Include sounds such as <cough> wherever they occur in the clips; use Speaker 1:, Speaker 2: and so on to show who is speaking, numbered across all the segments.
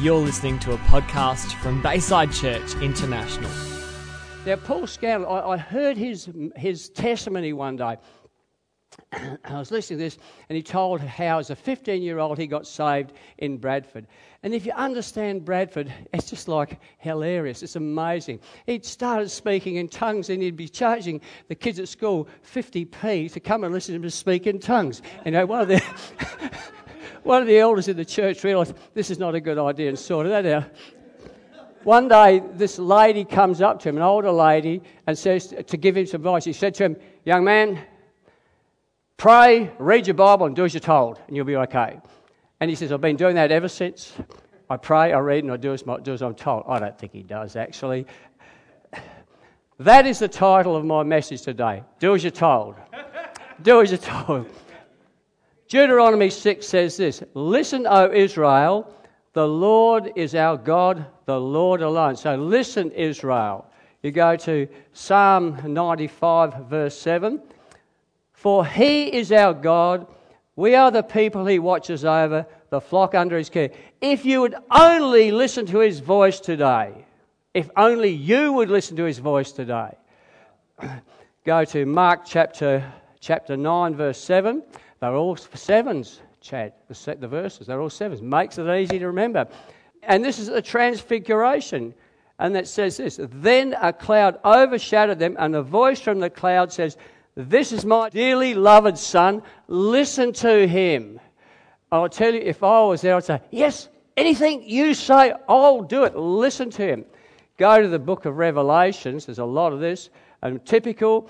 Speaker 1: You're listening to a podcast from Bayside Church International.
Speaker 2: Now, Paul Scanlon, I, I heard his, his testimony one day. <clears throat> I was listening to this, and he told how, as a 15 year old, he got saved in Bradford. And if you understand Bradford, it's just like hilarious. It's amazing. He'd started speaking in tongues, and he'd be charging the kids at school 50p to come and listen to him speak in tongues. You know, one of the. <laughs> one of the elders in the church realised this is not a good idea and sorted that out. One day, this lady comes up to him, an older lady, and says to give him some advice. She said to him, Young man, pray, read your Bible, and do as you're told, and you'll be okay. And he says, I've been doing that ever since. I pray, I read, and I do as, do as I'm told. I don't think he does, actually. That is the title of my message today. Do as you're told. do as you're told. Deuteronomy 6 says this Listen, O Israel, the Lord is our God, the Lord alone. So listen, Israel. You go to Psalm 95, verse 7. For he is our God, we are the people he watches over, the flock under his care. If you would only listen to his voice today, if only you would listen to his voice today. <clears throat> Go to Mark chapter, chapter 9, verse 7. They're all sevens, Chad, the, the verses. They're all sevens. Makes it easy to remember. And this is the transfiguration. And that says this Then a cloud overshadowed them, and a voice from the cloud says, This is my dearly loved son. Listen to him. I'll tell you, if I was there, I'd say, Yes, anything you say, I'll do it. Listen to him. Go to the book of Revelations. There's a lot of this. And typical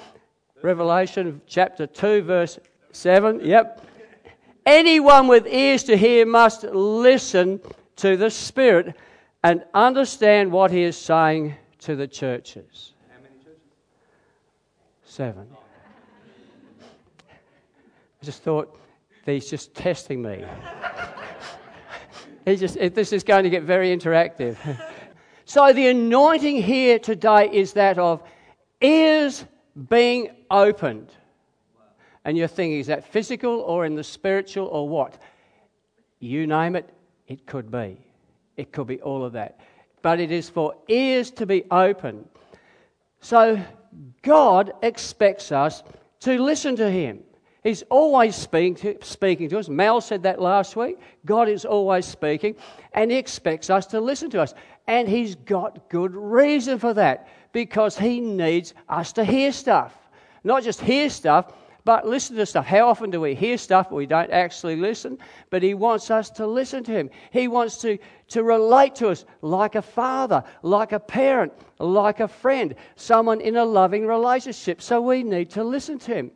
Speaker 2: Revelation chapter 2, verse 7, yep. Anyone with ears to hear must listen to the Spirit and understand what he is saying to the churches. How many churches? Seven. I just thought he's just testing me. he just, this is going to get very interactive. so the anointing here today is that of ears being opened. And you're thinking, is that physical or in the spiritual or what? You name it, it could be. It could be all of that. But it is for ears to be open. So God expects us to listen to Him. He's always speaking to, speaking to us. Mel said that last week. God is always speaking, and He expects us to listen to us. And He's got good reason for that because He needs us to hear stuff. Not just hear stuff, but listen to stuff. How often do we hear stuff we don't actually listen? But He wants us to listen to Him. He wants to, to relate to us like a father, like a parent, like a friend, someone in a loving relationship. So we need to listen to Him.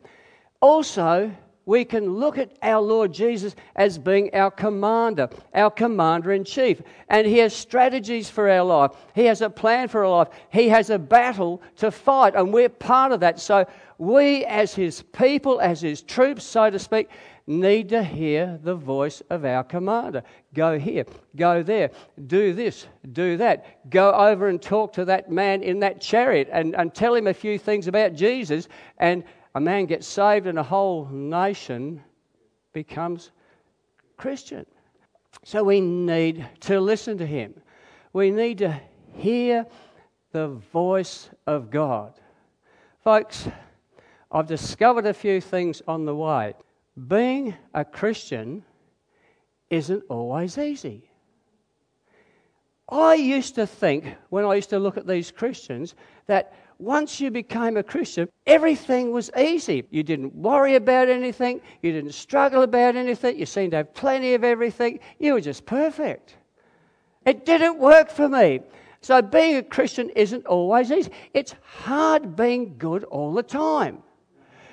Speaker 2: Also, we can look at our Lord Jesus as being our commander, our commander in chief. And He has strategies for our life, He has a plan for our life, He has a battle to fight, and we're part of that. So we, as his people, as his troops, so to speak, need to hear the voice of our commander. Go here, go there, do this, do that. Go over and talk to that man in that chariot and, and tell him a few things about Jesus. And a man gets saved, and a whole nation becomes Christian. So we need to listen to him. We need to hear the voice of God. Folks, I've discovered a few things on the way. Being a Christian isn't always easy. I used to think, when I used to look at these Christians, that once you became a Christian, everything was easy. You didn't worry about anything, you didn't struggle about anything, you seemed to have plenty of everything. You were just perfect. It didn't work for me. So, being a Christian isn't always easy. It's hard being good all the time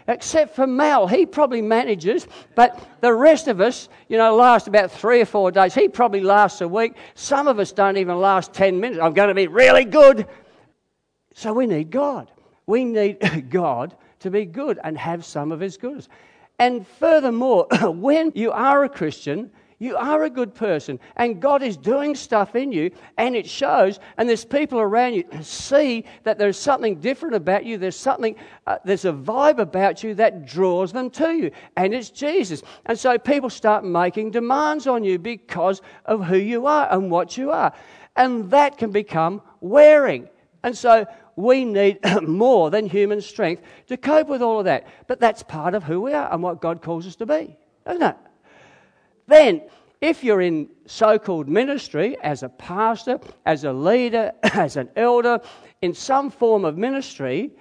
Speaker 2: except for Mel. He probably manages, but the rest of us, you know, last about three or four days. He probably lasts a week. Some of us don't even last 10 minutes. I'm going to be really good. So we need God. We need <laughs> God to be good and have some of His goodness. And furthermore, <clears throat> when you are a Christian, You are a good person, and God is doing stuff in you, and it shows. And there's people around you see that there's something different about you. There's something, uh, there's a vibe about you that draws them to you, and it's Jesus. And so people start making demands on you because of who you are and what you are, and that can become wearing. And so we need <clears throat> more than human strength to cope with all of that. But that's part of who we are and what God calls us to be, isn't it? Then, if you're in so called ministry, as a pastor, as a leader, <clears throat> as an elder, in some form of ministry,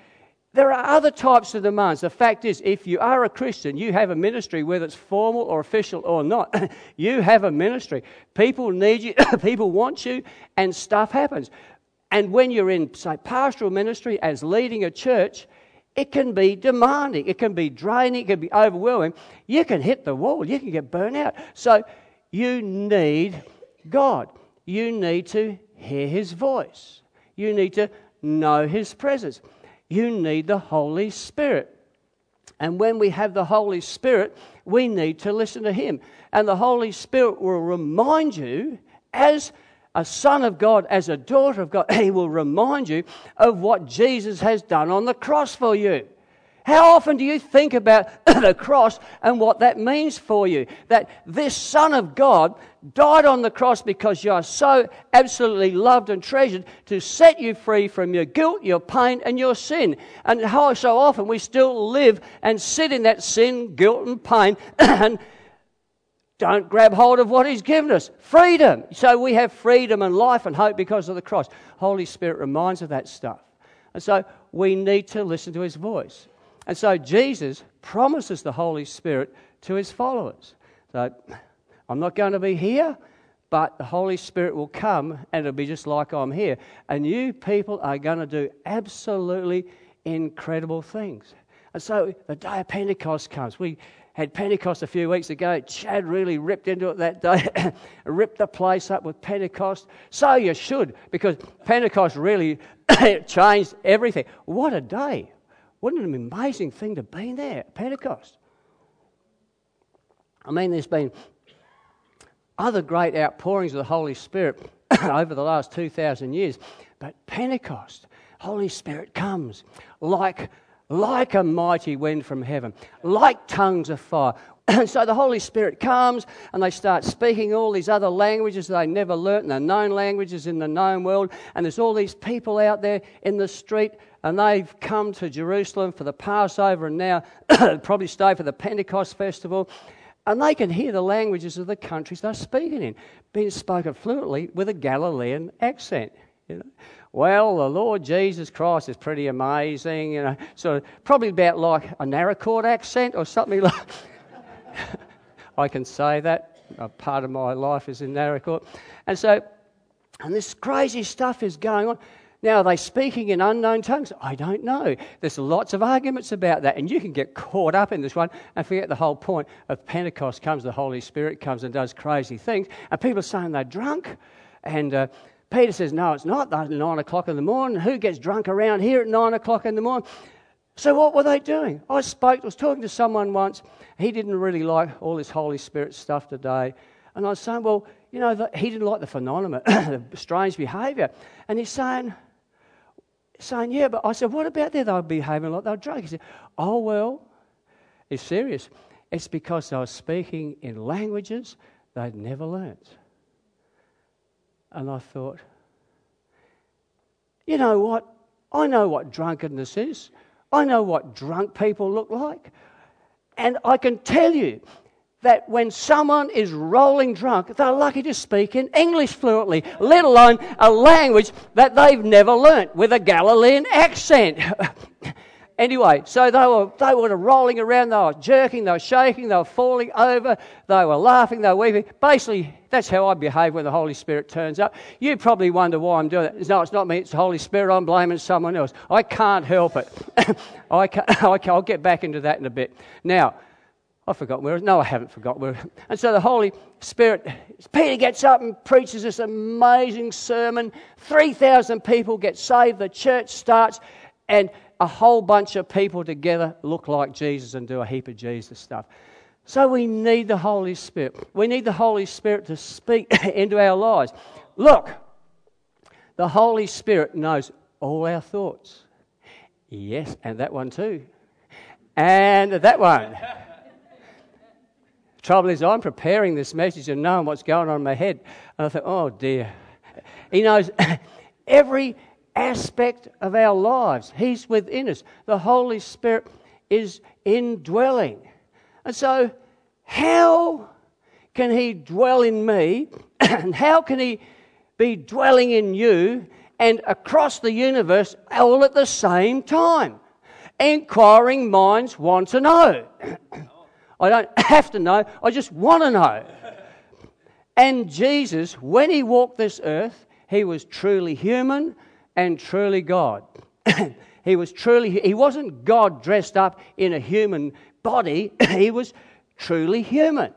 Speaker 2: there are other types of demands. The fact is, if you are a Christian, you have a ministry, whether it's formal or official or not. <clears throat> you have a ministry. People need you, people want you, and stuff happens. And when you're in, say, pastoral ministry as leading a church, it can be demanding, it can be draining, it can be overwhelming. You can hit the wall, you can get burnt out. So you need God. You need to hear His voice. You need to know His presence. You need the Holy Spirit. And when we have the Holy Spirit, we need to listen to Him. And the Holy Spirit will remind you as a son of God, as a daughter of God, he will remind you of what Jesus has done on the cross for you. How often do you think about <coughs> the cross and what that means for you? That this Son of God died on the cross because you are so absolutely loved and treasured to set you free from your guilt, your pain, and your sin. And how so often we still live and sit in that sin, guilt, and pain <coughs> and don't grab hold of what He's given us freedom. So we have freedom and life and hope because of the cross. Holy Spirit reminds of that stuff. And so we need to listen to His voice. And so Jesus promises the Holy Spirit to His followers. So I'm not going to be here, but the Holy Spirit will come and it'll be just like I'm here. And you people are going to do absolutely incredible things. And so the day of Pentecost comes. We had Pentecost a few weeks ago. Chad really ripped into it that day, <coughs> ripped the place up with Pentecost. So you should, because Pentecost really <coughs> changed everything. What a day! What an amazing thing to be there, Pentecost. I mean, there's been other great outpourings of the Holy Spirit <coughs> over the last 2,000 years, but Pentecost, Holy Spirit comes like like a mighty wind from heaven, like tongues of fire. <clears throat> And so the Holy Spirit comes and they start speaking all these other languages they never learnt, and the known languages in the known world. And there's all these people out there in the street, and they've come to Jerusalem for the Passover and now <clears throat> probably stay for the Pentecost festival. And they can hear the languages of the countries they're speaking in, being spoken fluently with a Galilean accent. You know? Well, the Lord Jesus Christ is pretty amazing, you know. So probably about like a Naracoorte accent or something like. <laughs> I can say that. A part of my life is in Naracoorte, and so, and this crazy stuff is going on. Now, are they speaking in unknown tongues? I don't know. There's lots of arguments about that, and you can get caught up in this one and forget the whole point of Pentecost comes, the Holy Spirit comes and does crazy things, and people are saying they're drunk, and uh, Peter says, No, it's not. Nine o'clock in the morning. Who gets drunk around here at nine o'clock in the morning? So, what were they doing? I spoke, I was talking to someone once. He didn't really like all this Holy Spirit stuff today. And I was saying, Well, you know, the, he didn't like the phenomenon, <coughs> the strange behavior. And he's saying, saying, Yeah, but I said, What about there? They were behaving like they were drunk. He said, Oh, well, it's serious. It's because they were speaking in languages they'd never learnt. And I thought, you know what? I know what drunkenness is. I know what drunk people look like. And I can tell you that when someone is rolling drunk, they're lucky to speak in English fluently, let alone a language that they've never learnt with a Galilean accent. <laughs> Anyway, so they were, they were rolling around, they were jerking, they were shaking, they were falling over, they were laughing, they were weeping. Basically, that's how I behave when the Holy Spirit turns up. You probably wonder why I'm doing it. No, it's not me, it's the Holy Spirit. I'm blaming someone else. I can't help it. <coughs> I can't, <coughs> I will get back into that in a bit. Now, I forgot where. No, I haven't forgot where. <laughs> And so the Holy Spirit, Peter gets up and preaches this amazing sermon. 3,000 people get saved. The church starts. And a whole bunch of people together look like Jesus and do a heap of Jesus stuff. So we need the Holy Spirit. We need the Holy Spirit to speak <coughs> into our lives. Look, the Holy Spirit knows all our thoughts. Yes, and that one too. And that one. <laughs> Trouble is, I'm preparing this message and knowing what's going on in my head. And I thought, oh dear. He knows <coughs> every aspect of our lives, He's within us. The Holy Spirit is indwelling. And so, how can He dwell in me? and <clears throat> how can He be dwelling in you and across the universe all at the same time? Inquiring minds want to know. <clears throat> I don't <clears throat> have to know, I just want to know. And Jesus, when he walked this earth, he was truly human and truly God. <coughs> he was truly, he wasn't God dressed up in a human body, <coughs> he was truly human.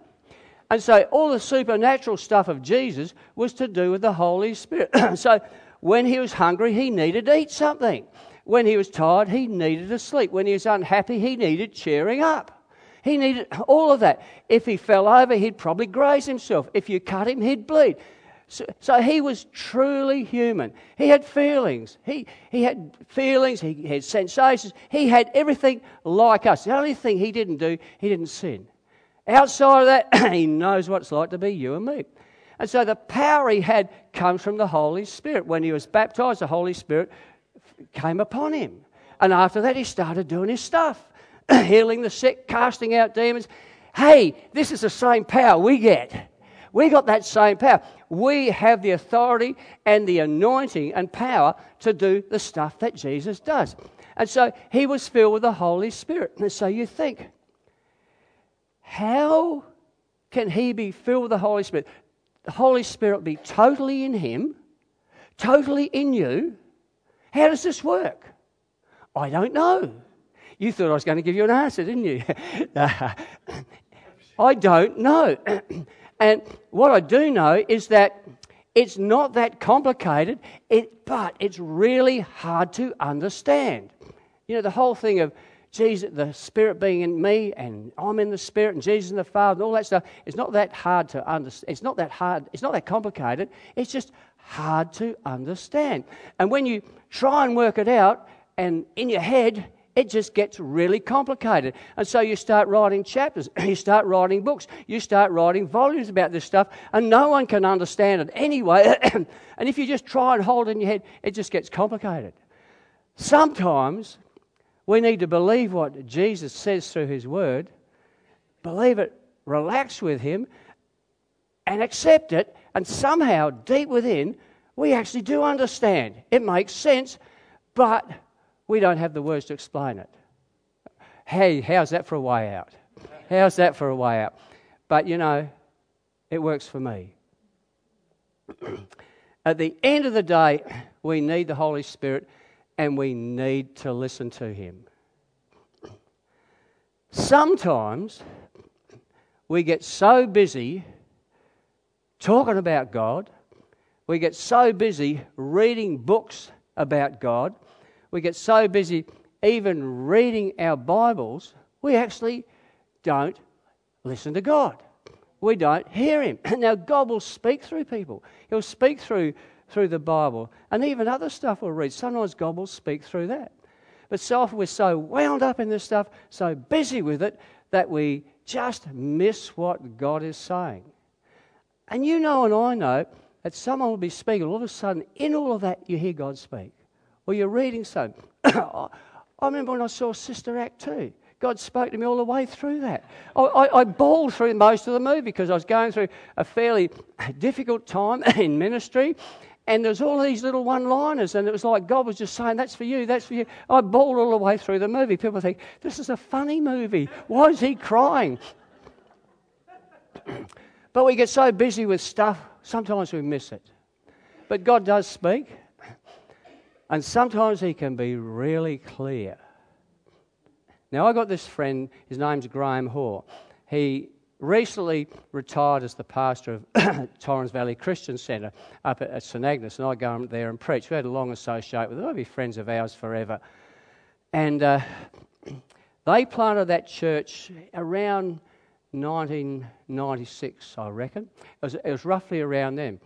Speaker 2: And so all the supernatural stuff of Jesus was to do with the Holy Spirit. <coughs> so when he was hungry, he needed to eat something. When he was tired, he needed to sleep. When he was unhappy, he needed cheering up. He needed all of that. If he fell over, he'd probably graze himself. If you cut him, he'd bleed. So, so, he was truly human. He had feelings. He, he had feelings. He had sensations. He had everything like us. The only thing he didn't do, he didn't sin. Outside of that, <clears throat> he knows what it's like to be you and me. And so the power he had comes from the Holy Spirit. When he was baptized, the Holy Spirit came upon him. And after that, he started doing his stuff. <clears throat> healing the sick, casting out demons. Hey, this is the same power we get. We got that same power. We have the authority and the anointing and power to do the stuff that Jesus does. And so he was filled with the Holy Spirit. And so you think, how can he be filled with the Holy Spirit? The Holy Spirit be totally in him, totally in you. How does this work? I don't know. You thought I was going to give you an answer, didn't you? <laughs> I don't know. <clears throat> and what I do know is that it's not that complicated, it, but it's really hard to understand. You know, the whole thing of Jesus, the Spirit being in me, and I'm in the Spirit, and Jesus in the Father, and all that stuff, it's not that hard to understand. It's not that hard, it's not that complicated. It's just hard to understand. And when you try and work it out, and in your head, it just gets really complicated. And so you start writing chapters, <clears throat> you start writing books, you start writing volumes about this stuff, and no one can understand it anyway. <clears throat> and if you just try and hold it in your head, it just gets complicated. Sometimes we need to believe what Jesus says through his word, believe it, relax with him, and accept it, and somehow deep within, we actually do understand. It makes sense, but we don't have the words to explain it. Hey, how's that for a way out? How's that for a way out? But you know, it works for me. <clears throat> At the end of the day, we need the Holy Spirit and we need to listen to Him. Sometimes we get so busy talking about God, we get so busy reading books about God we get so busy even reading our Bibles, we actually don't listen to God. We don't hear Him. <clears throat> Now, God will speak through people, He'll speak through, through the Bible, and even other stuff we'll read. Sometimes God will speak through that. But so often we're so wound up in this stuff, so busy with it, that we just miss what God is saying. And you know, and I know that someone will be speaking, all of a sudden, in all of that, you hear God speak or you're reading something. <coughs> I remember when I saw Sister Act 2. God spoke to me all the way through that. I, I, I, bawled through most of the movie because I was going through a fairly <coughs> difficult time <coughs> in ministry. And there was all these little one-liners, and it was like God was just saying, "That's for you, that's for you." I bawled all the way through the movie. People think this is a funny movie. Why is he crying? but we get so busy with stuff, sometimes we miss it. But God does speak. And sometimes he can be really clear. Now, I got this friend, his name's Graham Hoare. He recently retired as the pastor of <coughs> Torrens Valley Christian Centre up at, at St Agnes, and I go up there and preach. We had a long associate with them. They'll be friends of ours forever. And uh, <coughs> they planted that church around 1996, I reckon. It was, it was roughly around then.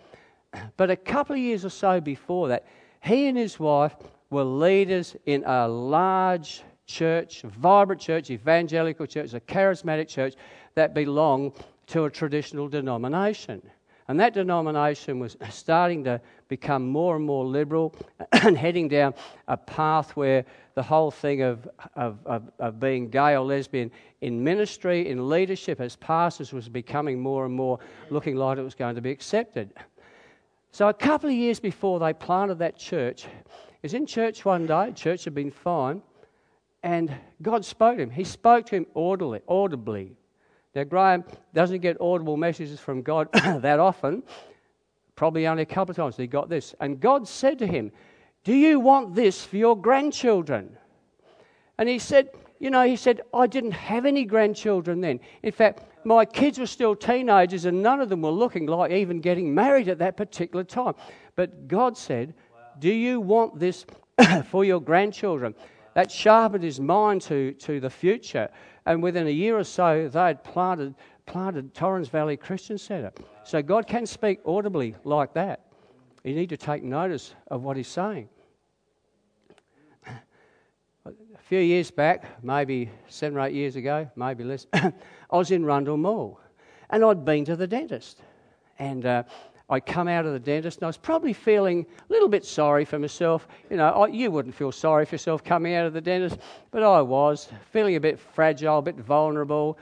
Speaker 2: <coughs> But a couple of years or so before that, he and his wife were leaders in a large church, vibrant church, evangelical church, a charismatic church that belonged to a traditional denomination. And that denomination was starting to become more and more liberal <clears throat> and heading down a path where the whole thing of, of, of, of, being gay or lesbian in ministry, in leadership, as pastors, was becoming more and more looking like it was going to be accepted. So, a couple of years before they planted that church, he was in church one day, church had been fine, and God spoke to him. He spoke to him audibly. audibly. Now, Graham doesn't get audible messages from God <coughs> that often, probably only a couple of times he got this. And God said to him, Do you want this for your grandchildren? And he said, You know, he said, I didn't have any grandchildren then. In fact, my kids were still teenagers and none of them were looking like even getting married at that particular time. But God said, Do you want this <coughs> for your grandchildren? That sharpened his mind to, to the future. And within a year or so, they had planted, planted Torrens Valley Christian Centre. So God can speak audibly like that. You need to take notice of what he's saying. <coughs> A few years back, maybe seven or eight years ago, maybe less, <coughs> I was in Rundle Mall and I'd been to the dentist. And uh, I'd come out of the dentist and I was probably feeling a little bit sorry for myself. You know, I, you wouldn't feel sorry for yourself coming out of the dentist, but I was feeling a bit fragile, a bit vulnerable.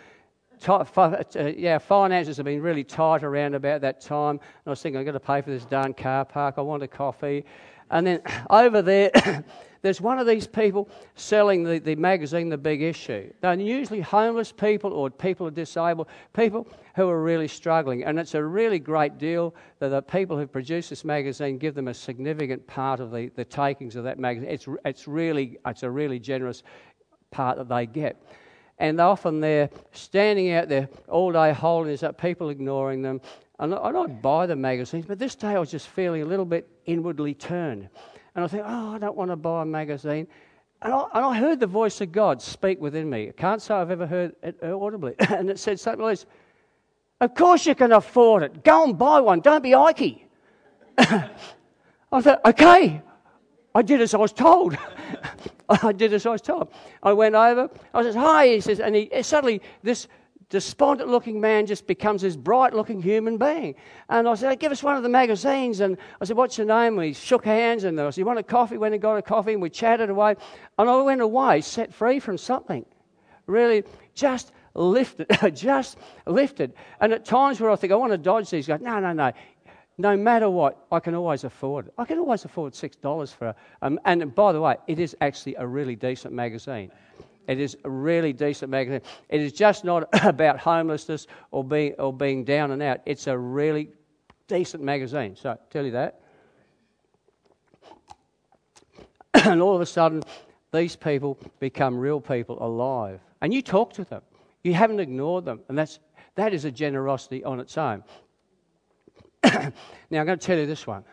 Speaker 2: Tight, uh, yeah, finances have been really tight around about that time. And I was thinking, I've got to pay for this darn car park. I want a coffee. And then <clears throat> over there, <clears throat> there's one of these people selling the, the magazine, The Big Issue. They're usually homeless people or people who are disabled, people who are really struggling. And it's a really great deal that the people who produce this magazine give them a significant part of the, the takings of that magazine. It's, it's, really, it's a really generous part that they get and often they're standing out there all day holding this up, people ignoring them. And I'd buy the magazines, but this day I was just feeling a little bit inwardly turned. And I think, oh, I don't want to buy a magazine. And I, and I heard the voice of God speak within me. I can't say I've ever heard it uh, audibly. <laughs> and it said something like this Of course you can afford it. Go and buy one. Don't be Ike. <laughs> I thought, okay. I did as I was told. <laughs> I did as I was told. I went over. I said, hi. He says, and he suddenly, this despondent looking man just becomes this bright looking human being. And I said, Give us one of the magazines. And I said, What's your name? And we shook hands and I said, You want a coffee? Went and got a coffee and we chatted away. And I went away set free from something. Really just lifted, <laughs> just lifted. And at times where I think, I want to dodge these guys. No, no, no. No matter what, I can always afford it. I can always afford $6 for a, um, and by the way, it is actually a really decent magazine. It is a really decent magazine. It is just not <coughs> about homelessness or being, or being down and out. It's a really decent magazine. So, tell you that. <coughs> and all of a sudden, these people become real people alive. And you talk to them. You haven't ignored them. And that's, that is a generosity on its own. <coughs> now, I'm going to tell you this one.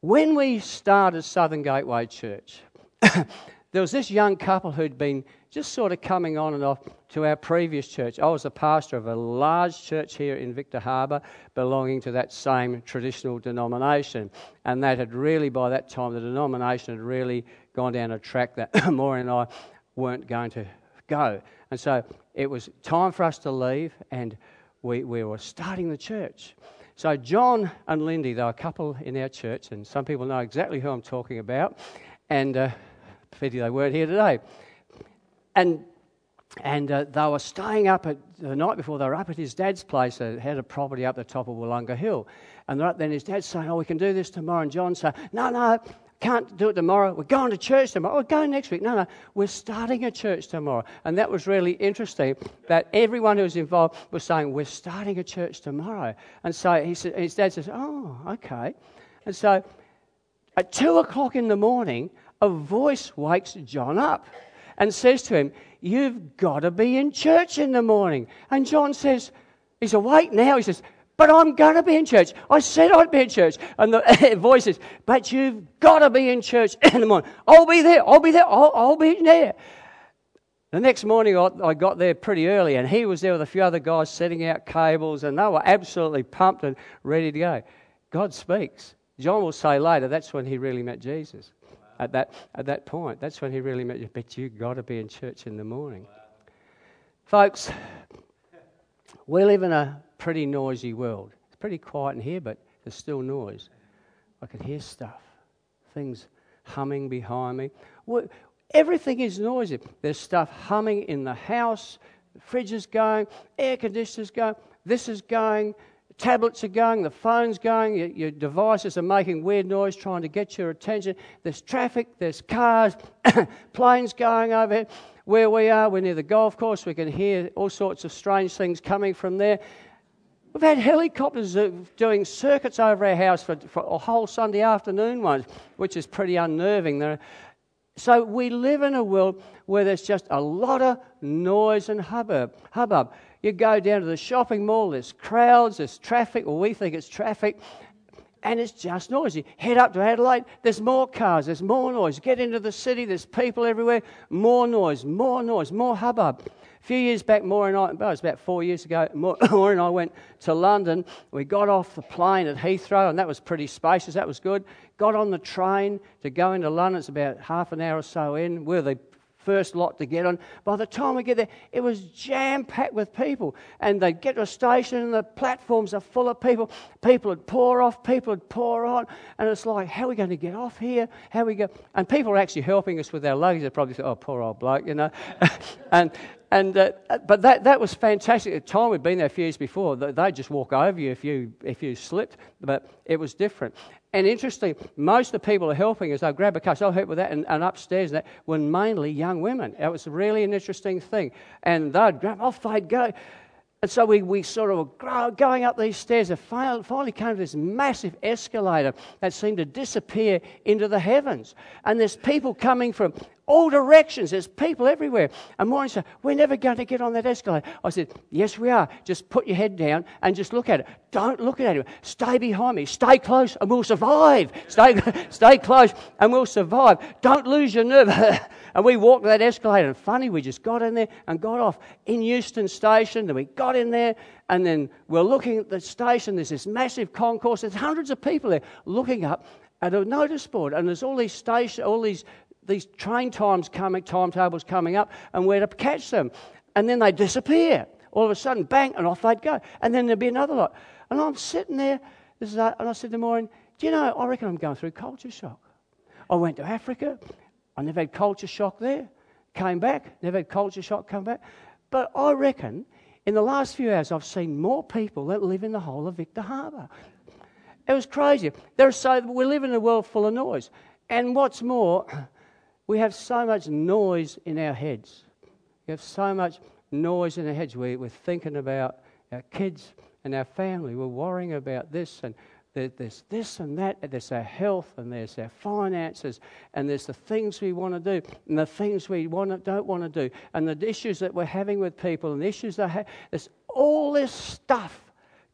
Speaker 2: When we started Southern Gateway Church, there was this young couple who'd been just sort of coming on and off to our previous church. I was a pastor of a large church here in Victor Harbor belonging to that same traditional denomination. And that had really, by that time, the denomination had really gone down a track that <coughs> Maureen and I weren't going to go. And so it was time for us to leave, and we, we were starting the church. So John and Lindy, they're a couple in our church, and some people know exactly who I'm talking about. And uh, pity they weren't here today. And and uh, they were staying up at the night before they were up at his dad's place. They had a property up the top of Willunga Hill. And right then his dad's saying, Oh, we can do this tomorrow. And John said, No, no, can't do it tomorrow. We're going to church tomorrow. Oh, go next week. No, no, we're starting a church tomorrow. And that was really interesting that everyone who was involved was saying, We're starting a church tomorrow. And so he said, his dad says, Oh, okay. And so at two o'clock in the morning, a voice wakes John up and says to him, You've got to be in church in the morning. And John says, He's awake now. He says, But I'm going to be in church. I said I'd be in church. And the <laughs> voice says, But you've got to be in church in the morning. I'll be there. I'll be there. I'll, I'll be there. The next morning, I got there pretty early, and he was there with a few other guys setting out cables, and they were absolutely pumped and ready to go. God speaks. John will say later that's when he really met Jesus. At that, at that point, that's when he really met you. But you've got to be in church in the morning. Wow. Folks, we live in a pretty noisy world. It's pretty quiet in here, but there's still noise. I can hear stuff, things humming behind me. Everything is noisy. There's stuff humming in the house, the fridge is going, air conditioners going, this is going, tablets are going, the phone's going, your, your, devices are making weird noise trying to get your attention. There's traffic, there's cars, <coughs> planes going over Where we are, we're near the golf course, we can hear all sorts of strange things coming from there. We've had helicopters doing circuits over our house for, for a whole Sunday afternoon once, which is pretty unnerving. There so we live in a world where there's just a lot of noise and hubbub. hubbub. You go down to the shopping mall, there's crowds, there's traffic, or we think it's traffic, and it's just noisy. Head up to Adelaide, there's more cars, there's more noise. Get into the city, there's people everywhere, more noise, more noise, more hubbub. A few years back, Maura and I, well, it was about four years ago, <laughs> Maura and I went to London. We got off the plane at Heathrow, and that was pretty spacious. That was good. Got on the train to go into London. It's about half an hour or so in. We're the first lot to get on. By the time we get there, it was jam packed with people. And they'd get to a station, and the platforms are full of people. People would pour off, people would pour on. And it's like, how are we going to get off here? How are we go? And people are actually helping us with our luggage. They probably say, oh, poor old bloke, you know. <laughs> and and, uh, but that, that was fantastic. At the time we'd been there a few years before, they'd just walk over you if you, if you slipped, but it was different. And interesting, most of the people are helping us, they'll grab a car, they'll help with that, and, and upstairs that were mainly young women. It was really an interesting thing. And they'd grab, off they'd go. And so we, we sort of were going up these stairs and finally came to this massive escalator that seemed to disappear into the heavens. And there's people coming from all directions. There's people everywhere. And Maureen said, We're never going to get on that escalator. I said, Yes, we are. Just put your head down and just look at it. Don't look at it. Stay behind me. Stay close and we'll survive. Stay, <laughs> stay close and we'll survive. Don't lose your nerve. <laughs> and we walked that escalator. And funny, we just got in there and got off in Euston Station. Then we got in there and then we're looking at the station. There's this massive concourse. There's hundreds of people there looking up at a notice board, and there's all these station, all these these train times coming, timetables coming up, and where to catch them. And then they disappear. All of a sudden, bang, and off they'd go. And then there'd be another lot. And I'm sitting there, this is, uh, and I said to Maureen, Do you know, I reckon I'm going through culture shock. I went to Africa, I never had culture shock there. Came back, never had culture shock, come back. But I reckon in the last few hours, I've seen more people that live in the whole of Victor Harbor. It was crazy. There's so, we live in a world full of noise. And what's more, we have so much noise in our heads. We have so much noise in our heads. We, we're thinking about our kids and our family. We're worrying about this and there's this and that. There's our health and there's our finances and there's the things we want to do and the things we want to, don't want to do and the issues that we're having with people and the issues that have. There's all this stuff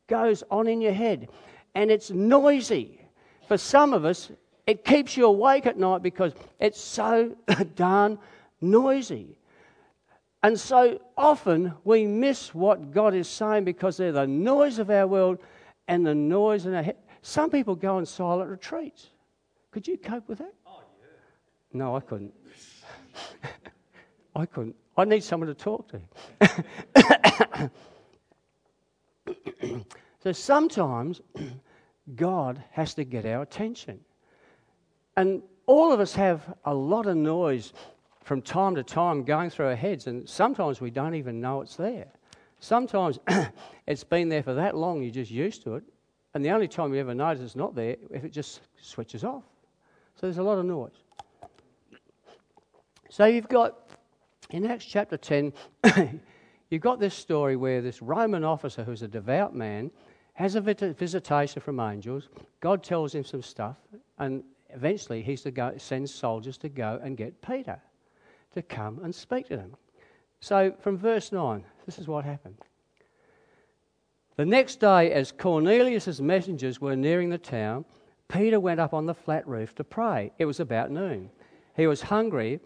Speaker 2: goes on in your head and it's noisy. For some of us, it keeps you awake at night because it's so <laughs> darn noisy. And so often we miss what God is saying because they're the noise of our world and the noise in our head. Some people go on silent retreats. Could you cope with that? Oh, yeah. No, I couldn't. <laughs> I couldn't. I need someone to talk to. <coughs> so sometimes <coughs> God has to get our attention. And all of us have a lot of noise from time to time going through our heads, and sometimes we don't even know it's there. Sometimes <clears throat> it's been there for that long, you're just used to it, and the only time you ever notice it's not there if it just switches off. So there's a lot of noise. So you've got, in Acts chapter 10, <coughs> you've got this story where this Roman officer who's a devout man has a visitation from angels. God tells him some stuff, and eventually he's to go, soldiers to go and get Peter to come and speak to them. So from verse 9, this is what happened. The next day, as Cornelius's messengers were nearing the town, Peter went up on the flat roof to pray. It was about noon. He was hungry,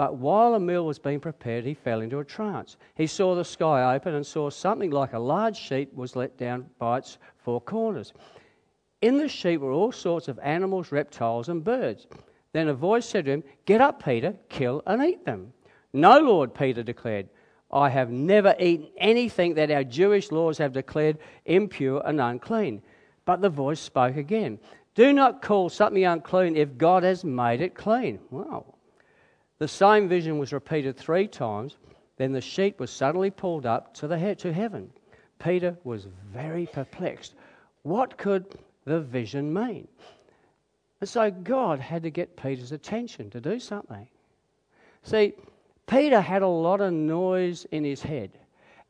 Speaker 2: But while a meal was being prepared, he fell into a trance. He saw the sky open and saw something like a large sheet was let down by its four corners. In the sheet were all sorts of animals, reptiles, and birds. Then a voice said to him, Get up, Peter, kill and eat them. No, Lord, Peter declared. I have never eaten anything that our Jewish laws have declared impure and unclean. But the voice spoke again Do not call something unclean if God has made it clean. Wow. The same vision was repeated three times. Then the sheet was suddenly pulled up to, the he- to heaven. Peter was very perplexed. What could the vision mean? And so God had to get Peter's attention to do something. See, Peter had a lot of noise in his head,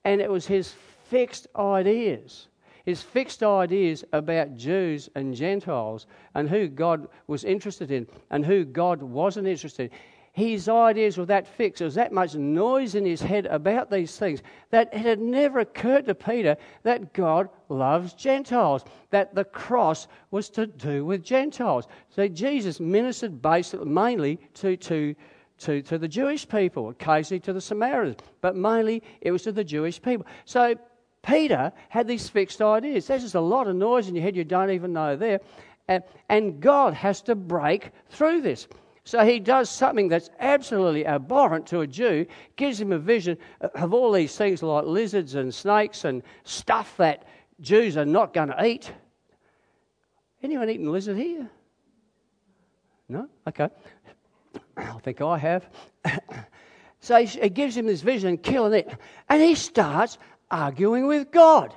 Speaker 2: and it was his fixed ideas, his fixed ideas about Jews and Gentiles and who God was interested in and who God wasn't interested in. His ideas were that fixed. There was that much noise in his head about these things that it had never occurred to Peter that God loves Gentiles, that the cross was to do with Gentiles. So Jesus ministered basically mainly to, to to, to the Jewish people, occasionally to the Samaritans, but mainly it was to the Jewish people. So Peter had these fixed ideas. There's just a lot of noise in your head you don't even know there. And, and God has to break through this. So he does something that's absolutely abhorrent to a Jew, gives him a vision of all these things like lizards and snakes and stuff that Jews are not going to eat. Anyone eaten lizard here? No? Okay. I think I have. <coughs> so he, gives him this vision, killing it, and he starts arguing with God.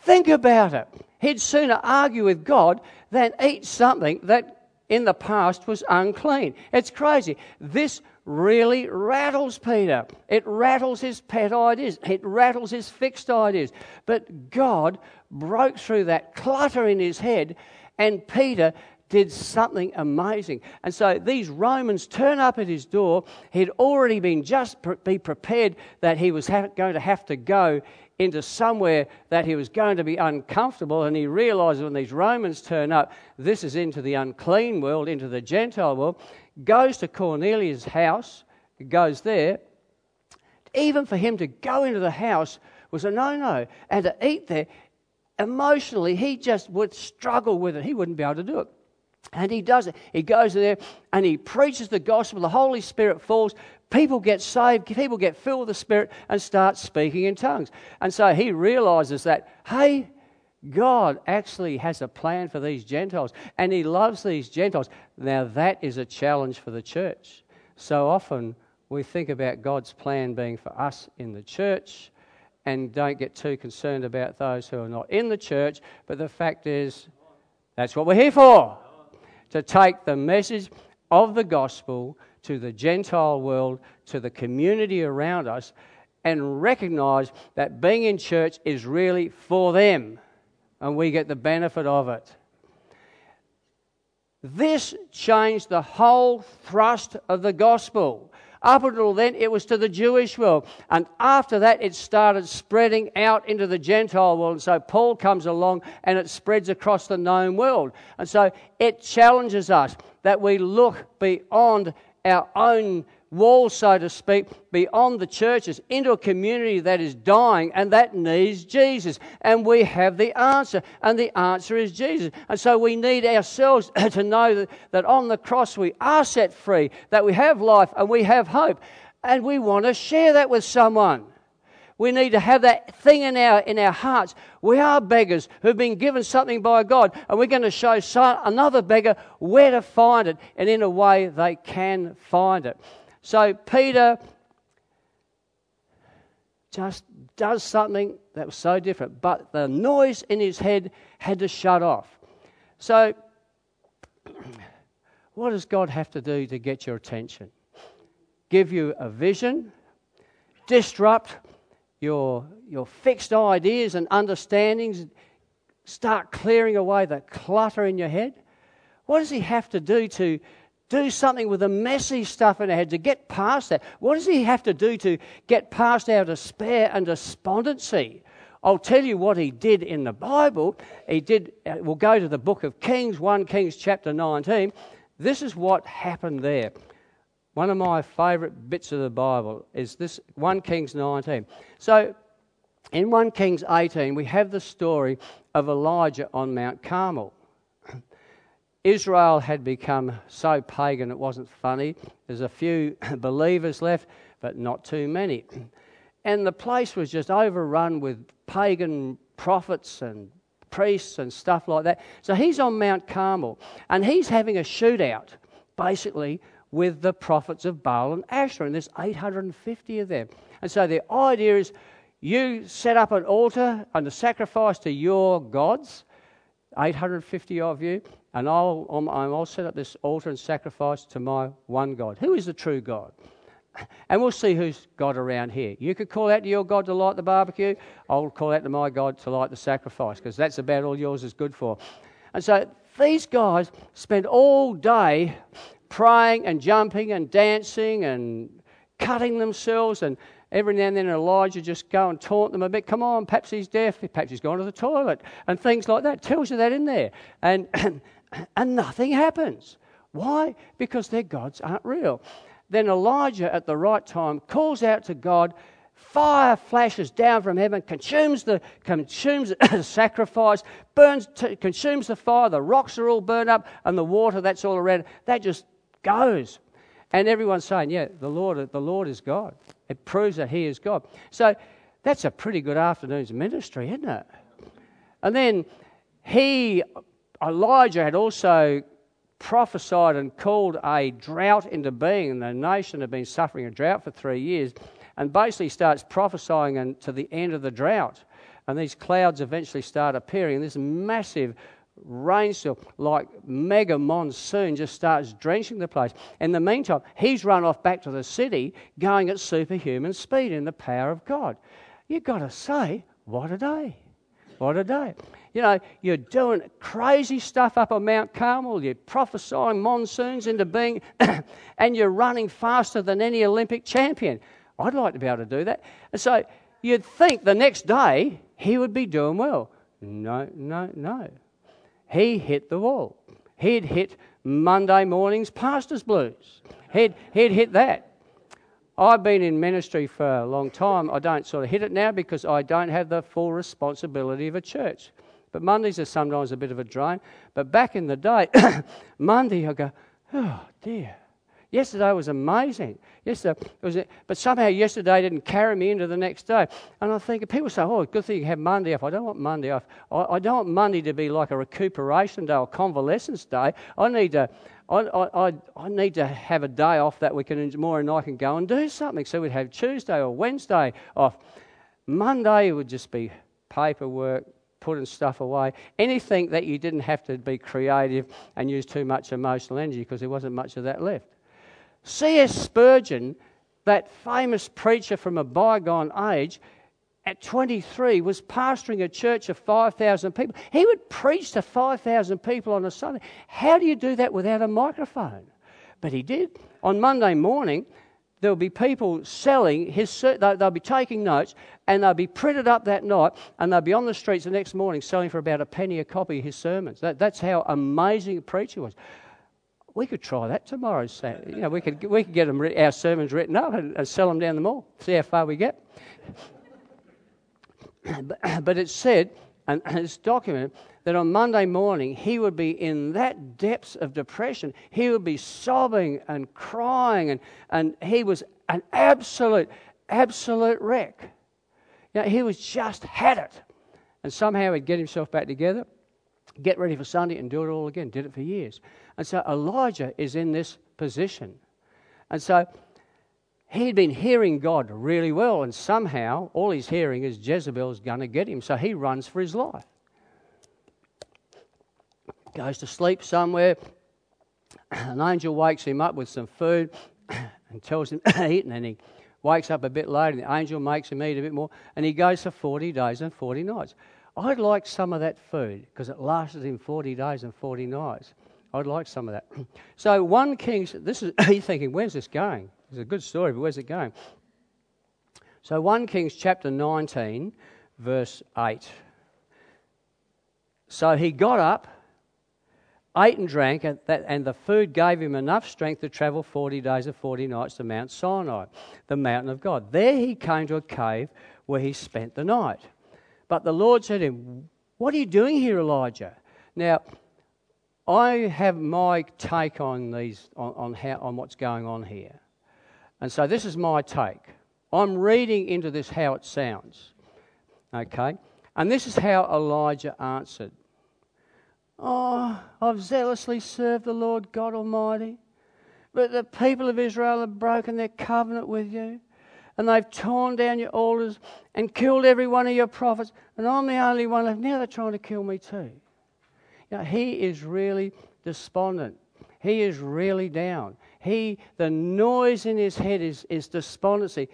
Speaker 2: Think about it. He'd sooner argue with God than eat something that in the past was unclean. It's crazy. This really rattles Peter. It rattles his pet ideas. It rattles his fixed ideas. But God broke through that clutter in his head, and Peter did something amazing. And so these Romans turn up at his door. He'd already been just pre- be prepared that he was ha- going to have to go into somewhere that he was going to be uncomfortable. And he realizes when these Romans turn up, this is into the unclean world, into the Gentile world. Goes to Cornelius' house, goes there. Even for him to go into the house was a no no. And to eat there, emotionally, he just would struggle with it. He wouldn't be able to do it. And he does it. He goes there and he preaches the gospel. The Holy Spirit falls. People get saved. People get filled with the Spirit and start speaking in tongues. And so he realizes that, hey, God actually has a plan for these Gentiles and he loves these Gentiles. Now, that is a challenge for the church. So often we think about God's plan being for us in the church and don't get too concerned about those who are not in the church. But the fact is, that's what we're here for to take the message of the gospel to the Gentile world, to the community around us, and recognize that being in church is really for them and we get the benefit of it. This changed the whole thrust of the gospel. Up until then, it was to the Jewish world. And after that, it started spreading out into the Gentile world. And so Paul comes along and it spreads across the known world. And so it challenges us that we look beyond our own wall, so to speak, beyond the churches into a community that is dying and that needs Jesus. And we have the answer, and the answer is Jesus. And so we need ourselves <clears throat> to know that, that on the cross we are set free, that we have life and we have hope. And we want to share that with someone. We need to have that thing in our, in our hearts. We are beggars who've been given something by God, and we're going to show another beggar where to find it, and in a way they can find it. So Peter just does something that was so different, but the noise in his head had to shut off. So, <clears throat> what does God have to do to get your attention? Give you a vision, disrupt your, your fixed ideas and understandings, start clearing away the clutter in your head? What does He have to do to do something with the messy stuff in our head to get past that. What does he have to do to get past our despair and despondency? I'll tell you what he did in the Bible. He did, uh, we'll go to the book of Kings, 1 Kings chapter 19. This is what happened there. One of my favourite bits of the Bible is this 1 Kings 19. So, in 1 Kings 18, we have the story of Elijah on Mount Carmel. <clears throat> Israel had become so pagan it wasn't funny. There's a few <clears throat> believers left, but not too many. And the place was just overrun with pagan prophets and priests and stuff like that. So he's on Mount Carmel and he's having a shootout, basically, with the prophets of Baal and Asherah. And there's 850 of them. And so the idea is you set up an altar and a sacrifice to your gods, 850 of you, and I'll, um, I'll set up this altar and sacrifice to my one God. Who is the true God? And we'll see who's God around here. You could call out to your God to light the barbecue. I'll call out to my God to light the sacrifice because that's about all yours is good for. And so these guys spend all day praying and jumping and dancing and cutting themselves. And every now and then Elijah just go and taunt them a bit. Come on, perhaps he's deaf. Perhaps he's gone to the toilet. And things like that. Tells you that in there. And, <clears throat> and nothing happens. Why? Because their gods aren't real. Then Elijah, at the right time, calls out to God. Fire flashes down from heaven, consumes the, consumes <coughs> the sacrifice, burns, t- consumes the fire. The rocks are all burned up, and the water that's all around that just goes. And everyone's saying, "Yeah, the Lord, the Lord is God." It proves that He is God. So that's a pretty good afternoon's ministry, isn't it? And then he, Elijah, had also prophesied and called a drought into being, and the nation had been suffering a drought for three years, and basically starts prophesying and to the end of the drought. And these clouds eventually start appearing, this massive rainstorm, like mega monsoon, just starts drenching the place. In the meantime, he's run off back to the city, going at superhuman speed in the power of God. You've got to say, what a day! What a day. You know, you're doing crazy stuff up on Mount Carmel, you're prophesying monsoons into being, <coughs> and you're running faster than any Olympic champion. I'd like to be able to do that. And so you'd think the next day he would be doing well. No, no, no. He hit the wall. He'd hit Monday morning's pastor's blues. He'd, he'd hit that. I've been in ministry for a long time. I don't sort of hit it now because I don't have the full responsibility of a church. But Mondays are sometimes a bit of a drain. But back in the day, <coughs> Monday I go, oh dear. Yesterday was amazing. Yesterday was, but somehow yesterday didn't carry me into the next day. And I think people say, "Oh, good thing you have Monday off." I don't want Monday off. I, I don't want Monday to be like a recuperation day or convalescence day. I need to, I, I, I, need to have a day off that we can, Maureen and I can go and do something. So we'd have Tuesday or Wednesday off. Monday would just be paperwork, putting stuff away. Anything that you didn't have to be creative and use too much emotional energy because there wasn't much of that left. C.S. Spurgeon, that famous preacher from a bygone age, at 23 was pastoring a church of 5,000 people. He would preach to 5,000 people on a Sunday. How do you do that without a microphone? But he did. On Monday morning, there'll be people selling his, they'll be taking notes and they'll be printed up that night and they'll be on the streets the next morning selling for about a penny a copy his sermons. That, that's how amazing a preacher was. We could try that tomorrow. So, You know, we could, we could get them, our sermons written up and, and sell them down the mall, see how far we get. <coughs> but, <coughs> but it's said, and <coughs> it's documented, that on Monday morning he would be in that depths of depression. He would be sobbing and crying, and, and he was an absolute, absolute wreck. You know, he was just had it. And somehow he'd get himself back together, get ready for Sunday, and do it all again. Did it for years. And so Elijah is in this position. And so he'd been hearing God really well, and somehow all he's hearing is Jezebel's going to get him. So he runs for his life. Goes to sleep somewhere. <clears throat> An angel wakes him up with some food <clears throat> and tells him to <coughs> eat, and then he wakes up a bit later, and the angel makes him eat a bit more, and he goes for 40 days and 40 nights. I'd like some of that food because it lasted him 40 days and 40 nights. I'd like some of that. <clears throat> So, 1 Kings, this is, <coughs> you're thinking, where's this going? It's a good story, but where's it going? So, 1 Kings chapter 19, verse 8. So he got up ate and drank, and, that, and the food gave him enough strength to travel 40 days and 40 nights to Mount Sinai, the mountain of God. There he came to a cave where he spent the night. But the Lord said to him, What are you doing here, Elijah? Now, I have my take on these, on, on, how, on what's going on here. And so this is my take. I'm reading into this how it sounds. Okay? And this is how Elijah answered. Oh, I've zealously served the Lord God Almighty, but the people of Israel have broken their covenant with you, and they've torn down your altars and killed every one of your prophets, and I'm the only one left. Now they're trying to kill me too. You know, he is really despondent. He is really down. He, the noise in his head is, is despondency.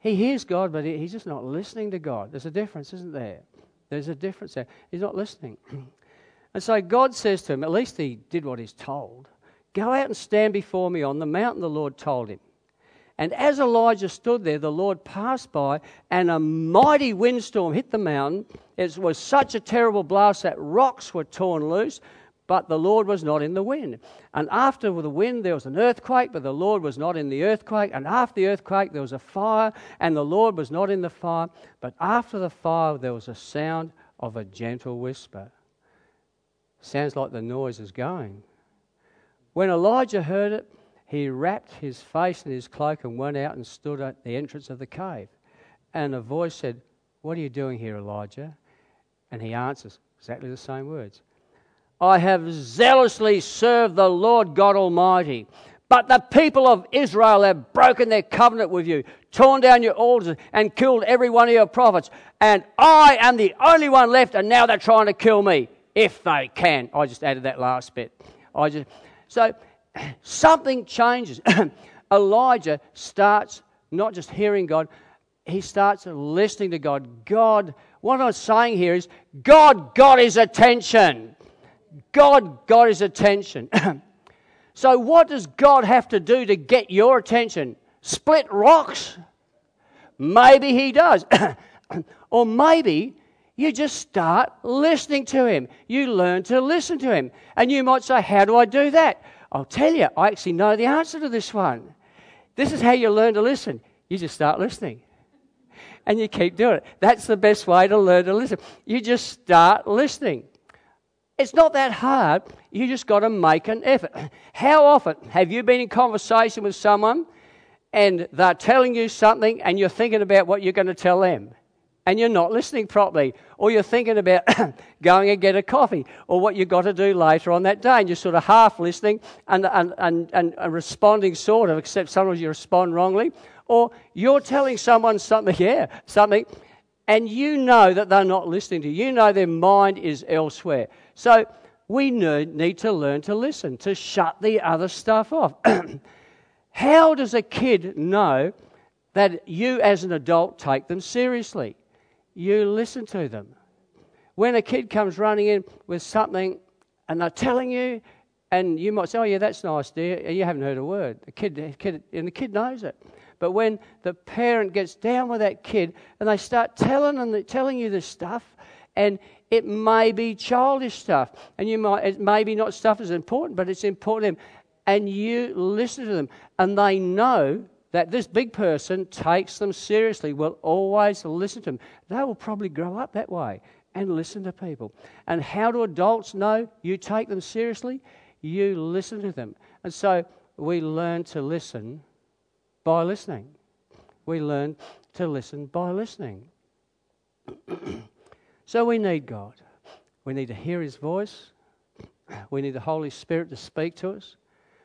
Speaker 2: He hears God, but he's just not listening to God. There's a difference, isn't there? There's a difference there. He's not listening. <clears throat> and so God says to him, at least he did what he's told go out and stand before me on the mountain, the Lord told him. And as Elijah stood there, the Lord passed by, and a mighty windstorm hit the mountain. It was such a terrible blast that rocks were torn loose, but the Lord was not in the wind. And after the wind, there was an earthquake, but the Lord was not in the earthquake. And after the earthquake, there was a fire, and the Lord was not in the fire. But after the fire, there was a sound of a gentle whisper. Sounds like the noise is going. When Elijah heard it, he wrapped his face in his cloak and went out and stood at the entrance of the cave. And a voice said, What are you doing here, Elijah? And he answers exactly the same words I have zealously served the Lord God Almighty. But the people of Israel have broken their covenant with you, torn down your altars, and killed every one of your prophets. And I am the only one left, and now they're trying to kill me if they can. I just added that last bit. I just so something changes. <clears throat> Elijah starts not just hearing God, he starts listening to God. God, what I'm saying here is God got his attention. God got his attention. <clears throat> so, what does God have to do to get your attention? Split rocks? Maybe he does. <clears throat> or maybe you just start listening to him. You learn to listen to him. And you might say, How do I do that? I'll tell you, I actually know the answer to this one. This is how you learn to listen. You just start listening. And you keep doing it. That's the best way to learn to listen. You just start listening. It's not that hard. You just got to make an effort. How often have you been in conversation with someone and they're telling you something and you're thinking about what you're going to tell them? And you're not listening properly, or you're thinking about <coughs> going and get a coffee, or what you've got to do later on that day, and you're sort of half listening and, and, and, and responding, sort of, except sometimes you respond wrongly, or you're telling someone something, <laughs> yeah, something, and you know that they're not listening to you. You know their mind is elsewhere. So we need to learn to listen, to shut the other stuff off. <coughs> How does a kid know that you, as an adult, take them seriously? You listen to them. When a kid comes running in with something and they're telling you, and you might say, Oh, yeah, that's nice, dear, and you haven't heard a word. The kid, the kid, and the kid knows it. But when the parent gets down with that kid and they start telling them, telling you this stuff, and it may be childish stuff, and you might it may be not stuff that's important, but it's important to them. And you listen to them, and they know that this big person takes them seriously, will always listen to them. They will probably grow up that way and listen to people. And how do adults know you take them seriously? You listen to them. And so we learn to listen by listening. We learn to listen by listening. <clears throat> So we need God. We need to hear His voice. We need the Holy Spirit to speak to us.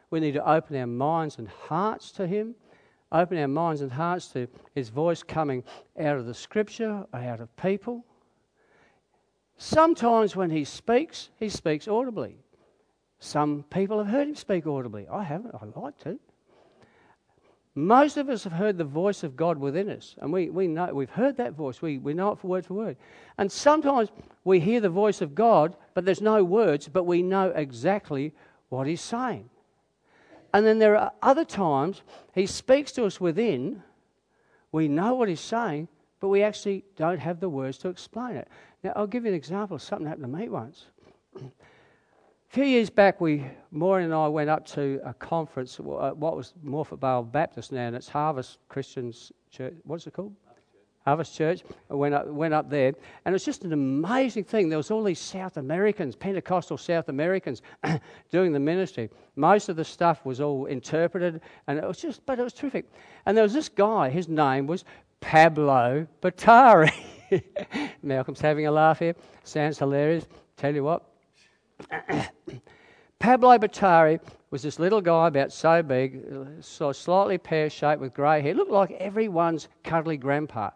Speaker 2: We need to open our minds and hearts to Him. Open our minds and hearts to His voice coming out of the Scripture, out of people. Sometimes when He speaks, He speaks audibly. Some people have heard Him speak audibly. I haven't. I like to. Most of us have heard the voice of God within us, and we, we know we've heard that voice. We, we know it for word for word. And sometimes we hear the voice of God, but there's no words, but we know exactly what He's saying. And then there are other times He speaks to us within, we know what He's saying, but we actually don't have the words to explain it. Now, I'll give you an example of something happened to me once. <clears throat> A few years back, we, Maureen and I went up to a conference, uh, what was Morphett Vale Baptist now, and it's Harvest Christians Church. What's it called? Harvest Church. I went up, went up there, and it was just an amazing thing. There was all these South Americans, Pentecostal South Americans, <coughs> doing the ministry. Most of the stuff was all interpreted, and it was just, but it was terrific. And there was this guy. His name was Pablo Bottari. <laughs> Malcolm's having a laugh here. Sounds hilarious. Tell you what, <coughs> Pablo Bottari was this little guy about so big, so slightly pear shaped with grey hair. Looked like everyone's cuddly grandpa.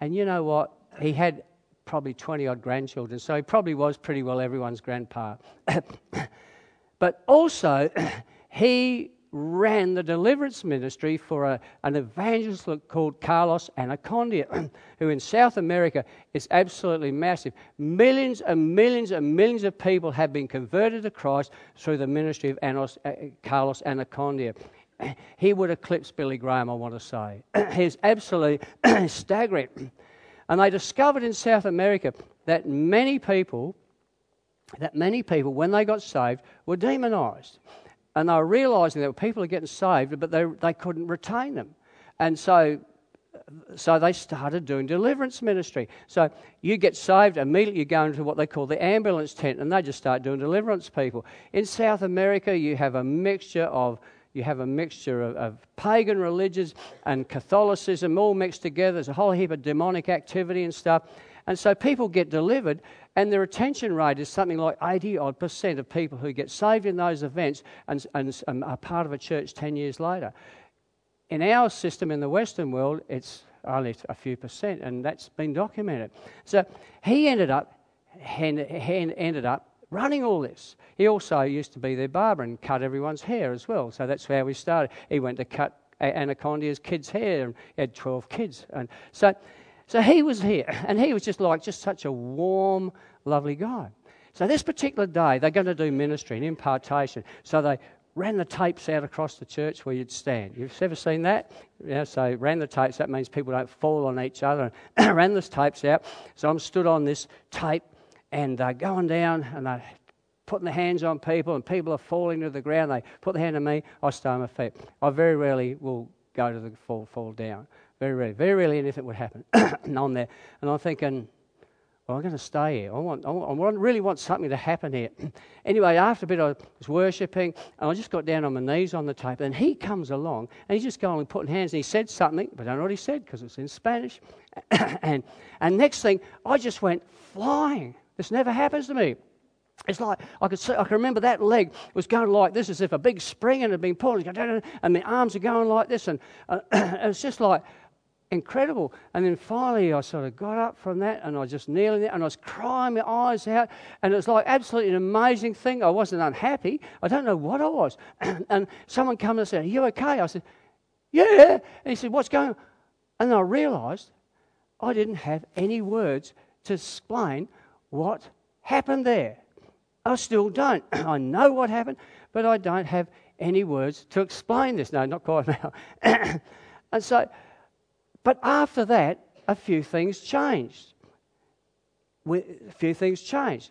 Speaker 2: And you know what? He had probably 20 odd grandchildren, so he probably was pretty well everyone's grandpa. <coughs> but also, <coughs> he ran the deliverance ministry for a, an evangelist called Carlos Annacondia, <coughs> who in South America is absolutely massive. Millions and millions and millions of people have been converted to Christ through the ministry of Anos, uh, Carlos Annacondia. <clears throat> He would eclipse Billy Graham, I want to say. <clears throat> He's absolutely <clears throat> staggering. And they discovered in South America that many people, that many people, when they got saved, were demonized and they were realizing that people are getting saved, but they, they couldn't retain them. And so, so they started doing deliverance ministry. So you get saved, immediately you go into what they call the ambulance tent, and they just start doing deliverance people. In South America, you have a mixture of you have a mixture of, of, pagan religions and Catholicism all mixed together. There's a whole heap of demonic activity and stuff. And so people get delivered, and the retention rate is something like 80 odd percent of people who get saved in those events and, and, and are part of a church 10 years later. In our system in the Western world, it's only a few percent, and that's been documented. So he ended up, ended up running all this. He also used to be their barber and cut everyone's hair as well. So that's how we started. He went to cut Annacondia's kids' hair and had 12 kids. And so so he was here, <clears throat> and he was just like just such a warm, lovely guy. So this particular day, they're going to do ministry and impartation. So they ran the tapes out across the church where you'd stand. You've ever seen that? Yeah, so ran the tapes. That means people don't fall on each other. And <clears throat> ran the tapes out. So I'm stood on this tape and uh, going down and they're putting their hands on people and people are falling to the ground. They put their hand on me. I stay on my feet. I very rarely will go to the fall, fall down. Very rarely. Very rarely anything would happen <coughs> And on there. And I'm thinking, well, I'm going to stay here. I want, I, want, I really want something to happen here. <coughs> anyway, after a bit, I was worshipping, and I just got down on my knees on the tape. And he comes along, and he's just going and putting hands, and he said something, but I don't know what he said because it's in Spanish. <coughs> and, and next thing, I just went flying. This never happens to me. It's like I could see, I can remember that leg was going like this, as if a big spring had been pulled, and my arms are going like this, and uh, <clears throat> it was just like incredible. And then finally, I sort of got up from that and I was just kneeling there and I was crying my eyes out. And it was like absolutely an amazing thing. I wasn't unhappy. I don't know what I was. <clears throat> and someone came and said, Are you okay? I said, Yeah. And he said, What's going on? And I realized I didn't have any words to explain what happened there. I still don't. <clears throat> I know what happened, but I don't have any words to explain this. No, not quite now. <clears throat> and so but after that, a few things changed. A few things changed.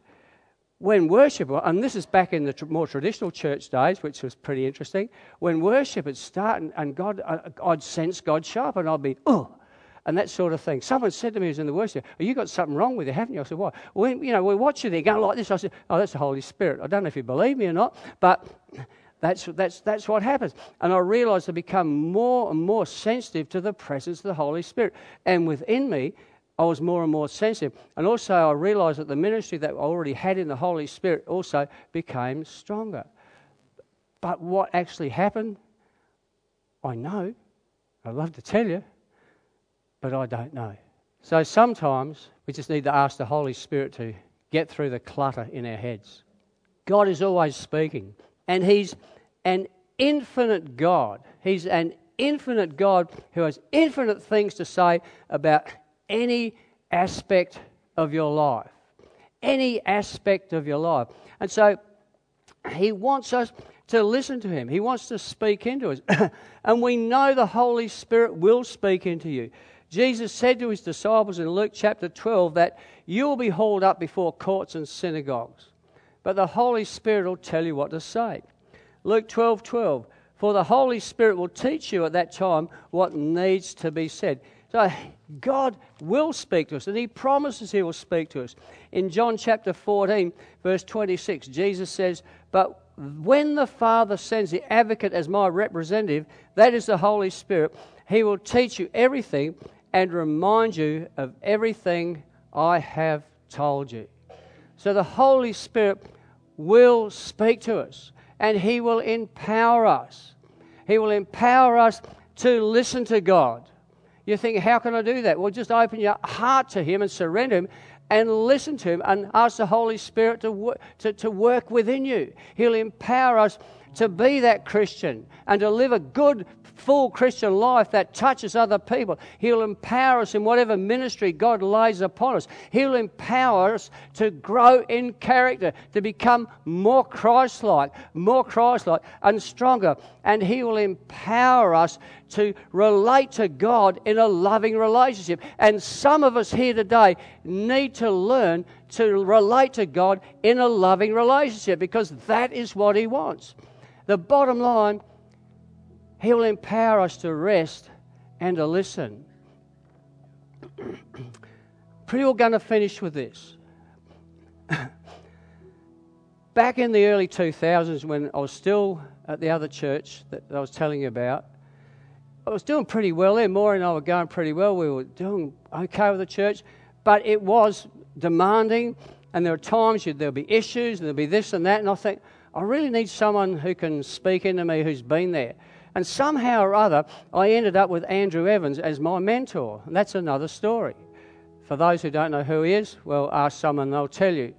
Speaker 2: When worship, and this is back in the more traditional church days, which was pretty interesting, when worship had started, and God, uh, I'd sense God show up and I'd be, oh, and that sort of thing. Someone said to me, who's in the worship, oh, you got something wrong with you, haven't you? I said, why? Well, you know, we're watching there going like this. I said, oh, that's the Holy Spirit. I don't know if you believe me or not, but that's, that's, that's what happens. And I realized I become more and more sensitive to the presence of the Holy Spirit. And within me, I was more and more sensitive. And also, I realized that the ministry that I already had in the Holy Spirit also became stronger. But what actually happened, I know. I'd love to tell you, but I don't know. So sometimes we just need to ask the Holy Spirit to get through the clutter in our heads. God is always speaking, and He's an infinite God. He's an infinite God who has infinite things to say about any aspect of your life. Any aspect of your life. And so he wants us to listen to him. He wants to speak into us. <coughs> and we know the Holy Spirit will speak into you. Jesus said to his disciples in Luke chapter 12 that you will be hauled up before courts and synagogues but the Holy Spirit will tell you what to say. Luke 12 12. For the Holy Spirit will teach you at that time what needs to be said. So God will speak to us, and He promises He will speak to us. In John chapter 14, verse 26, Jesus says, But when the Father sends the advocate as my representative, that is the Holy Spirit, He will teach you everything and remind you of everything I have told you. So the Holy Spirit will speak to us and He will empower us. He will empower us to listen to God. You think, how can I do that? Well, just open your heart to Him and surrender Him and listen to Him and ask the Holy Spirit to, to, to work within you. He'll empower us to be that Christian and to live a good, full Christian life that touches other people. He'll empower us in whatever ministry God lays upon us. He'll empower us to grow in character, to become more Christ like, more Christ like, and stronger. And He will empower us to relate to God in a loving relationship. And some of us here today need to learn to relate to God in a loving relationship because that is what He wants. The bottom line he will empower us to rest and to listen. <clears throat> Pretty well going to finish with this. <clears throat> Back in the early 2000s, when I was still at the other church that I was telling you about, I was doing pretty well there. Maureen and I were going pretty well. We were doing okay with the church, but it was demanding, and there were times there'll be issues, and there'll be this and that, and I think, I really need someone who can speak into me who's been there. And somehow or other, I ended up with Andrew Evans as my mentor. And that's another story. For those who don't know who he is, well, ask someone, they'll tell you.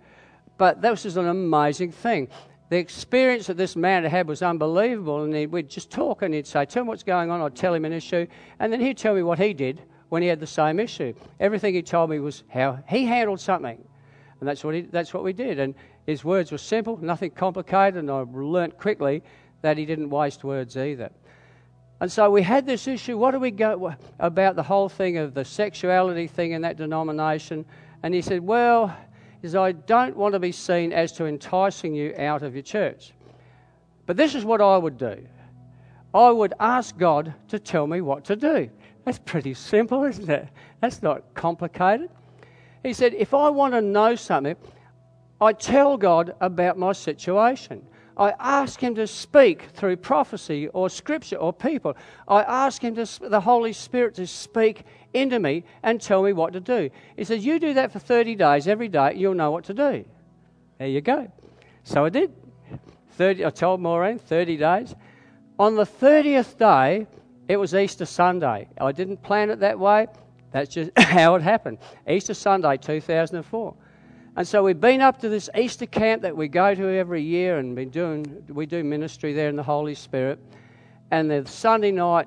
Speaker 2: But this is an amazing thing. The experience that this man had was unbelievable. And we'd just talk and he'd say, Tell me what's going on. I'd tell him an issue. And then he'd tell me what he did when he had the same issue. Everything he told me was how he handled something. And that's what, he, that's what we did. And his words were simple, nothing complicated. And I learnt quickly that he didn't waste words either. And so we had this issue what do we go about the whole thing of the sexuality thing in that denomination? And he said, Well, is I don't want to be seen as to enticing you out of your church. But this is what I would do I would ask God to tell me what to do. That's pretty simple, isn't it? That's not complicated. He said, If I want to know something, I tell God about my situation. I ask Him to speak through prophecy or scripture or people. I ask Him to, the Holy Spirit to speak into me and tell me what to do. He says, You do that for 30 days every day, you'll know what to do. There you go. So I did. 30, I told Maureen 30 days. On the 30th day, it was Easter Sunday. I didn't plan it that way. That's just <laughs> how it happened. Easter Sunday, 2004. And so we've been up to this Easter camp that we go to every year and been doing, we do ministry there in the Holy Spirit. And the Sunday night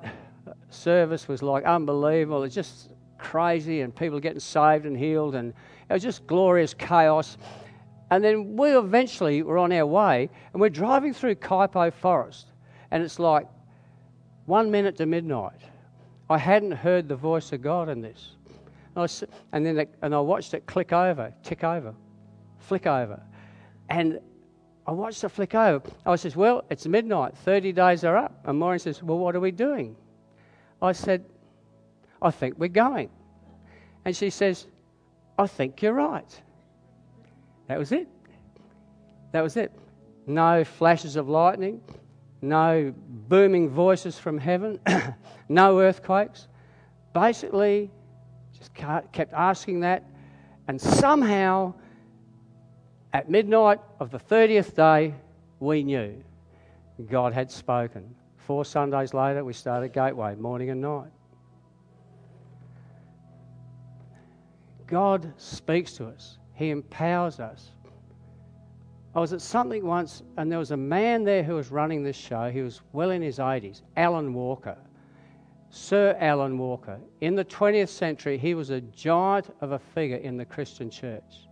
Speaker 2: service was like unbelievable. It's just crazy and people getting saved and healed and it was just glorious chaos. And then we eventually were on our way and we're driving through Kuitpo Forest and it's like one minute to midnight. I hadn't heard the voice of God in this. And, I, and then it, and I watched it click over, tick over, flick over. And I watched it flick over. I says, Well, it's midnight, 30 days are up. And Maureen says, Well, what are we doing? I said, I think we're going. And she says, I think you're right. That was it. That was it. No flashes of lightning, no booming voices from heaven, <clears throat> no earthquakes. Basically, just kept asking that. And somehow, at midnight of the 30th day, we knew God had spoken. Four Sundays later, we started Gateway, morning and night. God speaks to us, He empowers us. I was at something once, and there was a man there who was running this show. He was well in his 80s, Alan Walker. Sir Alan Walker. In the 20th century, he was a giant of a figure in the Christian church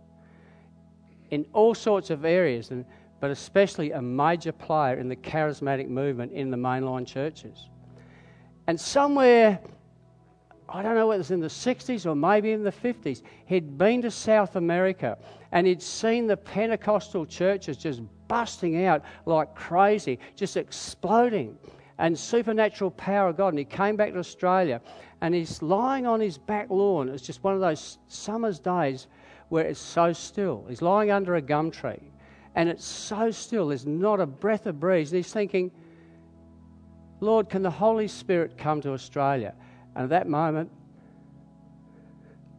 Speaker 2: in all sorts of areas, and, but especially a major player in the charismatic movement in the mainline churches. And somewhere I don't know whether it was in the 60s or maybe in the 50s. He'd been to South America and he'd seen the Pentecostal churches just busting out like crazy, just exploding, and supernatural power of God. And he came back to Australia and he's lying on his back lawn. It's just one of those summer's days where it's so still. He's lying under a gum tree and it's so still, there's not a breath of breeze. And he's thinking, Lord, can the Holy Spirit come to Australia? And at that moment,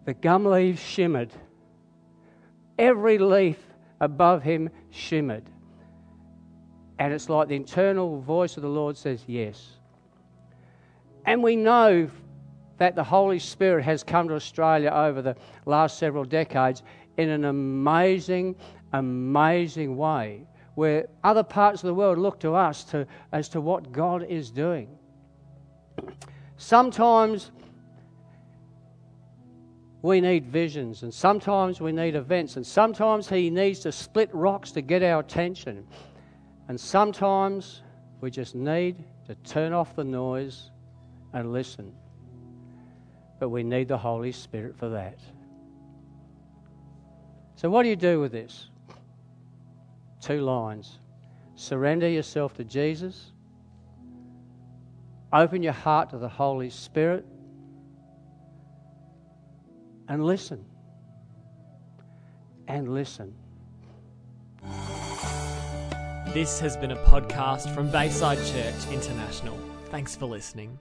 Speaker 2: the gum leaves shimmered. Every leaf above him shimmered. And it's like the internal voice of the Lord says, Yes. And we know that the Holy Spirit has come to Australia over the last several decades in an amazing, amazing way where other parts of the world look to us to, as to what God is doing. Sometimes we need visions, and sometimes we need events, and sometimes He needs to split rocks to get our attention, and sometimes we just need to turn off the noise and listen. But we need the Holy Spirit for that. So, what do you do with this? Two lines surrender yourself to Jesus, open your heart to the Holy Spirit, and listen. And listen.
Speaker 1: This has been a podcast from Bayside Church International. Thanks for listening.